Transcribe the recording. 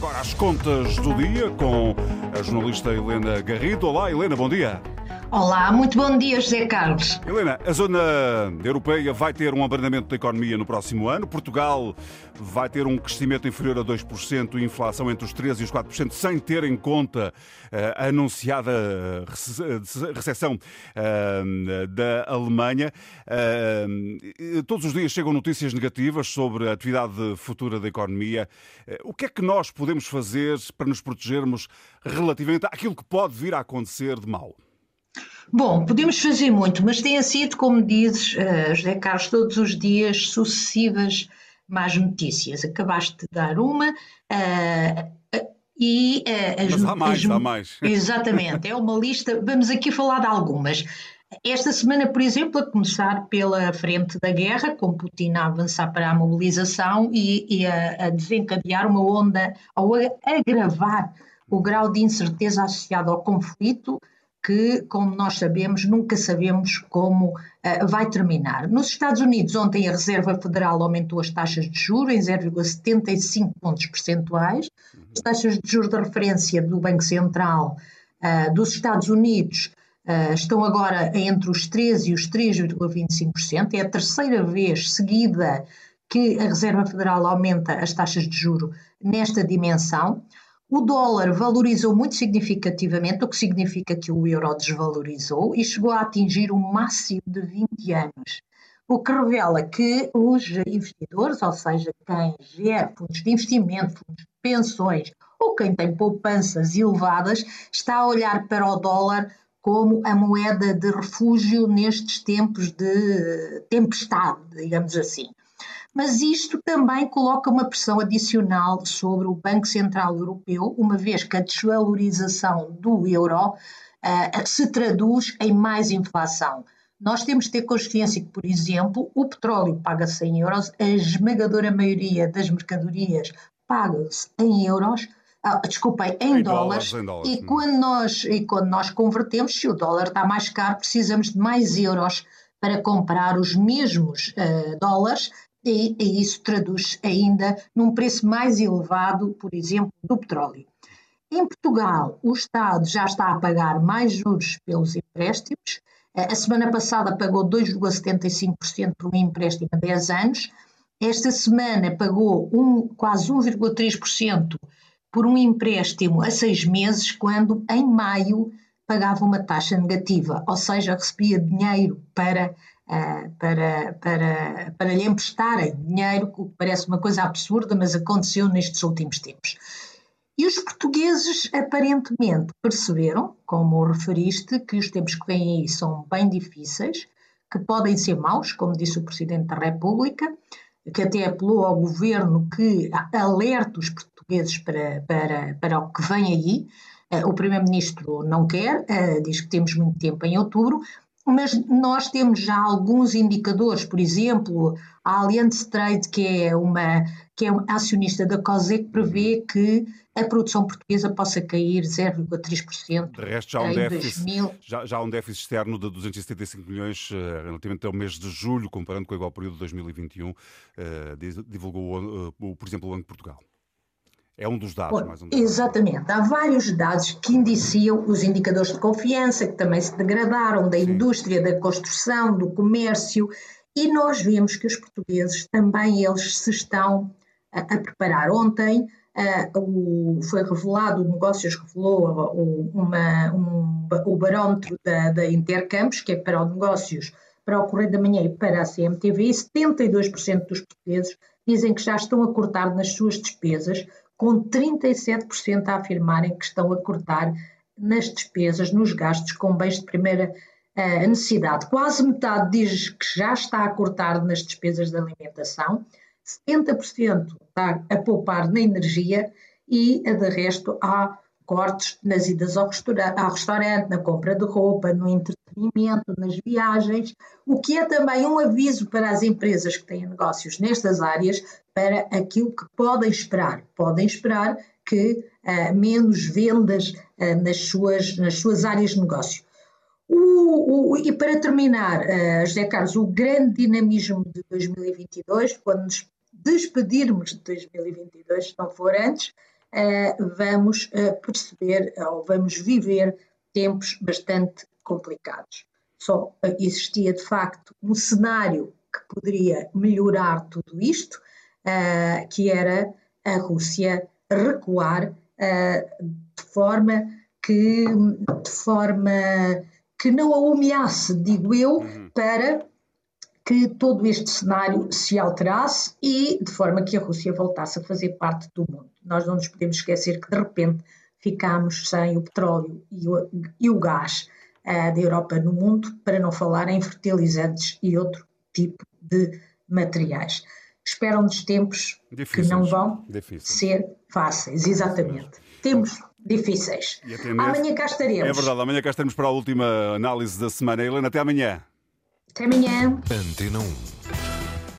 agora as contas do dia com a jornalista Helena Garrido. Olá, Helena, bom dia. Olá, muito bom dia, José Carlos. Helena, a zona europeia vai ter um abrandamento da economia no próximo ano. Portugal vai ter um crescimento inferior a 2% e inflação entre os 3% e os 4%, sem ter em conta eh, a anunciada recessão eh, da Alemanha. Eh, todos os dias chegam notícias negativas sobre a atividade futura da economia. O que é que nós podemos fazer para nos protegermos relativamente àquilo que pode vir a acontecer de mal? Bom, podemos fazer muito, mas tem sido, como dizes, uh, José Carlos, todos os dias sucessivas más notícias. Acabaste de dar uma. Uh, e uh, as, Mas há mais, as, há mais. Exatamente, é uma lista. Vamos aqui falar de algumas. Esta semana, por exemplo, a começar pela frente da guerra, com Putin a avançar para a mobilização e, e a, a, desencadear uma onda, ou a agravar o grau de incerteza associado ao conflito, que, como nós sabemos, nunca sabemos como uh, vai terminar. Nos Estados Unidos, ontem a Reserva Federal aumentou as taxas de juros em 0,75 pontos percentuais. As taxas de juros de referência do Banco Central uh, dos Estados Unidos uh, estão agora entre os 3 e os 3,25%. É a terceira vez seguida que a Reserva Federal aumenta as taxas de juro nesta dimensão. O dólar valorizou muito significativamente, o que significa que o euro desvalorizou e chegou a atingir um máximo de 20 anos. O que revela que os investidores, ou seja, quem gera fundos de investimento, fundos de pensões ou quem tem poupanças elevadas, está a olhar para o dólar como a moeda de refúgio nestes tempos de tempestade, digamos assim mas isto também coloca uma pressão adicional sobre o Banco Central Europeu, uma vez que a desvalorização do euro uh, se traduz em mais inflação. Nós temos de ter consciência que, por exemplo, o petróleo paga 100 euros, a esmagadora maioria das mercadorias paga-se em euros, ah, desculpem, em, em dólares, dólares, em dólares, e, quando nós, e quando nós convertemos, se o dólar está mais caro, precisamos de mais euros para comprar os mesmos uh, dólares e, e isso traduz ainda num preço mais elevado, por exemplo, do petróleo. Em Portugal, o Estado já está a pagar mais juros pelos empréstimos. A semana passada pagou 2,75% por um empréstimo a 10 anos. Esta semana pagou um, quase 1,3% por um empréstimo a seis meses, quando em maio pagava uma taxa negativa, ou seja, recebia dinheiro para para, para, para lhe emprestarem dinheiro, o que parece uma coisa absurda, mas aconteceu nestes últimos tempos. E os portugueses aparentemente perceberam, como referiste, que os tempos que vêm aí são bem difíceis, que podem ser maus, como disse o Presidente da República, que até apelou ao governo que alerte os portugueses para, para, para o que vem aí. Uh, o Primeiro-Ministro não quer, uh, diz que temos muito tempo em outubro, mas nós temos já alguns indicadores, por exemplo, a Allianz Trade, que é uma que é uma acionista da COSE, que prevê que a produção portuguesa possa cair 0,3%. De resto, já há, um déficit, 2000... já, já há um déficit externo de 275 milhões eh, relativamente ao mês de julho, comparando com o igual período de 2021, eh, divulgou, uh, por exemplo, o Banco de Portugal. É um dos dados, Bom, mais um dos Exatamente. Dados. Há vários dados que indiciam os indicadores de confiança, que também se degradaram, da Sim. indústria, da construção, do comércio, e nós vemos que os portugueses também eles se estão a, a preparar. Ontem o, foi revelado, o Negócios revelou uh, uma, um, o barómetro da, da Intercampos, que é para o Negócios, para o Correio da Manhã e para a CMTV, e 72% dos portugueses dizem que já estão a cortar nas suas despesas, com 37% a afirmarem que estão a cortar nas despesas, nos gastos com bens de primeira uh, necessidade. Quase metade diz que já está a cortar nas despesas de alimentação, 70% está a poupar na energia e, de resto, há cortes nas idas ao, restaurante, ao restaurante, na compra de roupa, no entretenimento, nas viagens, o que é também um aviso para as empresas que têm negócios nestas áreas para aquilo que podem esperar. Podem esperar que uh, menos vendas uh, nas, suas, nas suas áreas de negócio. O, o, e para terminar, uh, José Carlos, o grande dinamismo de 2022, quando nos despedirmos de 2022, se não for antes, vamos perceber ou vamos viver tempos bastante complicados. Só existia de facto um cenário que poderia melhorar tudo isto, que era a Rússia recuar de forma que de forma que não a humilhasse, digo eu, uhum. para que todo este cenário se alterasse e de forma que a Rússia voltasse a fazer parte do mundo. Nós não nos podemos esquecer que de repente ficámos sem o petróleo e o, e o gás uh, da Europa no mundo, para não falar em fertilizantes e outro tipo de materiais. Esperam-nos tempos Difíceis. que não vão Difíceis. ser fáceis, exatamente. Temos difíceis. Amanhã cá estaremos. É verdade, amanhã cá estaremos para a última análise da semana. Helena, até amanhã. Até amanhã. Antena 1.